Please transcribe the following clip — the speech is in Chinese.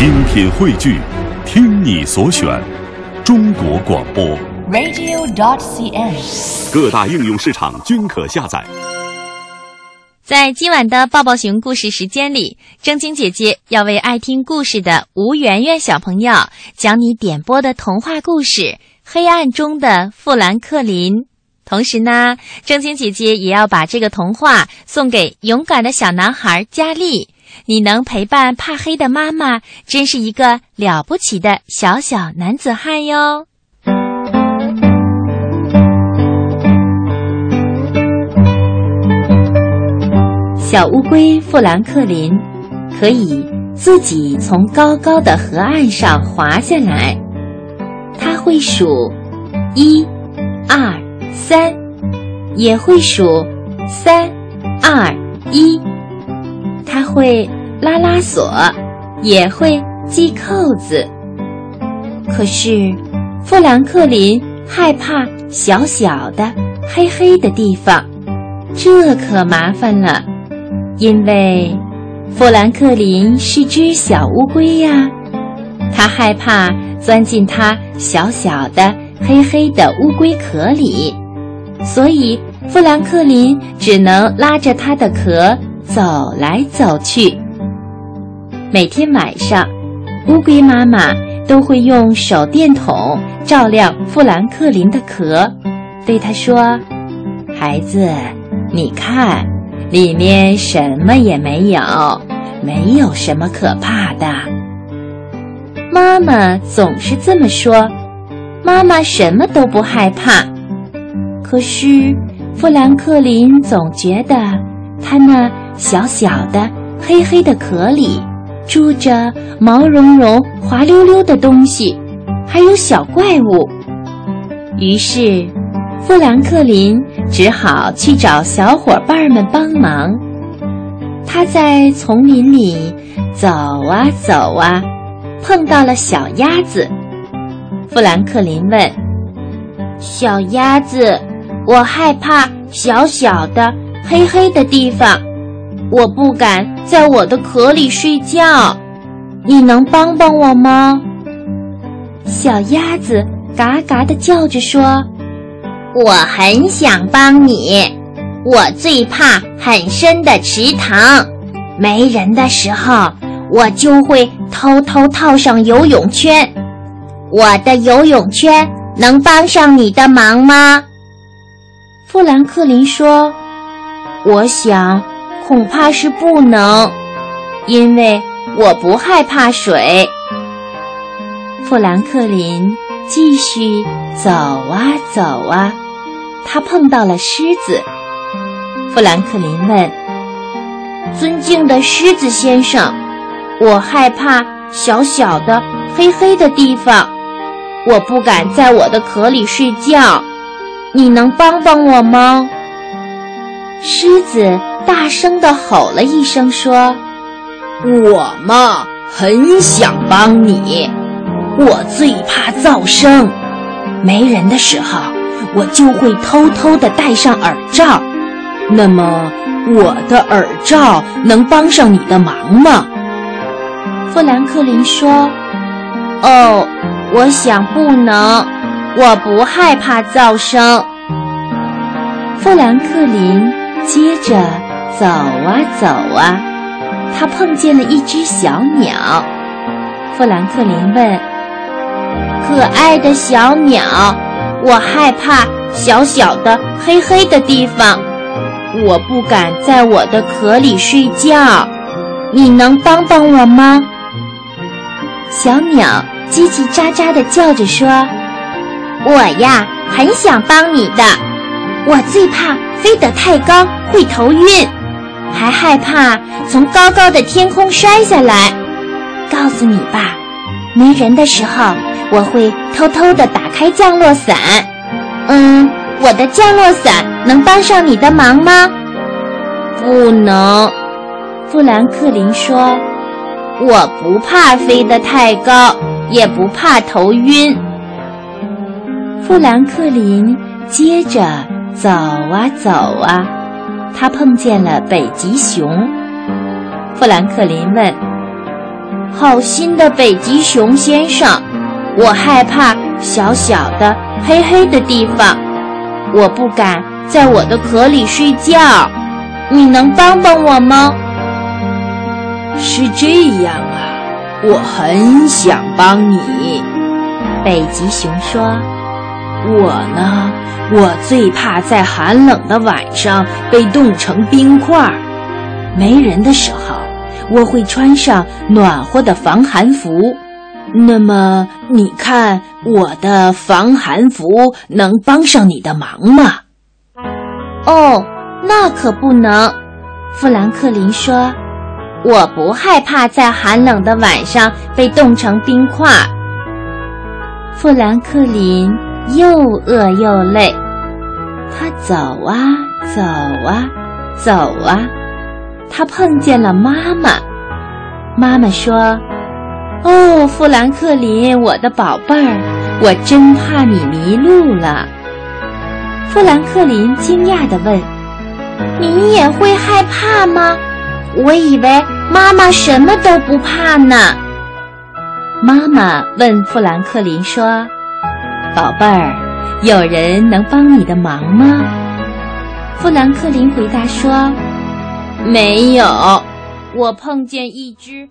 精品汇聚，听你所选，中国广播。radio.dot.cn，。各大应用市场均可下载。在今晚的抱抱熊故事时间里，正晶姐姐要为爱听故事的吴媛媛小朋友讲你点播的童话故事《黑暗中的富兰克林》。同时呢，正晶姐姐也要把这个童话送给勇敢的小男孩佳丽。你能陪伴怕黑的妈妈，真是一个了不起的小小男子汉哟。小乌龟富兰克林可以自己从高高的河岸上滑下来。它会数一、二、三，也会数三、二、一。会拉拉锁，也会系扣子。可是，富兰克林害怕小小的、黑黑的地方，这可麻烦了。因为富兰克林是只小乌龟呀，它害怕钻进它小小的、黑黑的乌龟壳里，所以富兰克林只能拉着它的壳走来走去。每天晚上，乌龟妈妈都会用手电筒照亮富兰克林的壳，对他说：“孩子，你看。”里面什么也没有，没有什么可怕的。妈妈总是这么说，妈妈什么都不害怕。可是富兰克林总觉得他那小小的、黑黑的壳里住着毛茸茸、滑溜溜的东西，还有小怪物。于是。富兰克林只好去找小伙伴们帮忙。他在丛林里走啊走啊，碰到了小鸭子。富兰克林问：“小鸭子，我害怕小小的、黑黑的地方，我不敢在我的壳里睡觉，你能帮帮我吗？”小鸭子嘎嘎地叫着说。我很想帮你，我最怕很深的池塘，没人的时候，我就会偷偷套上游泳圈。我的游泳圈能帮上你的忙吗？富兰克林说：“我想恐怕是不能，因为我不害怕水。”富兰克林继续走啊走啊。他碰到了狮子。富兰克林问：“尊敬的狮子先生，我害怕小小的、黑黑的地方，我不敢在我的壳里睡觉，你能帮帮我吗？”狮子大声地吼了一声，说：“我嘛，很想帮你，我最怕噪声，没人的时候。”我就会偷偷地戴上耳罩，那么我的耳罩能帮上你的忙吗？富兰克林说：“哦，我想不能，我不害怕噪声。”富兰克林接着走啊走啊，他碰见了一只小鸟。富兰克林问：“可爱的小鸟。”我害怕小小的、黑黑的地方，我不敢在我的壳里睡觉。你能帮帮我吗？小鸟叽叽喳喳地叫着说：“我呀，很想帮你的。我最怕飞得太高会头晕，还害怕从高高的天空摔下来。告诉你吧，没人的时候。”我会偷偷地打开降落伞，嗯，我的降落伞能帮上你的忙吗？不能，富兰克林说：“我不怕飞得太高，也不怕头晕。”富兰克林接着走啊走啊，他碰见了北极熊。富兰克林问：“好心的北极熊先生，我害怕小小的黑黑的地方，我不敢在我的壳里睡觉。你能帮帮我吗？”是这样啊，我很想帮你。北极熊说：“我呢，我最怕在寒冷的晚上被冻成冰块儿。没人的时候，我会穿上暖和的防寒服。那么，你看我的防寒服能帮上你的忙吗？”“哦，那可不能。”富兰克林说。我不害怕在寒冷的晚上被冻成冰块。富兰克林又饿又累，他走啊走啊走啊，他碰见了妈妈。妈妈说：“哦，富兰克林，我的宝贝儿，我真怕你迷路了。”富兰克林惊讶地问：“你也会害怕吗？”我以为妈妈什么都不怕呢。妈妈问富兰克林说：“宝贝儿，有人能帮你的忙吗？”富兰克林回答说：“没有，我碰见一只。”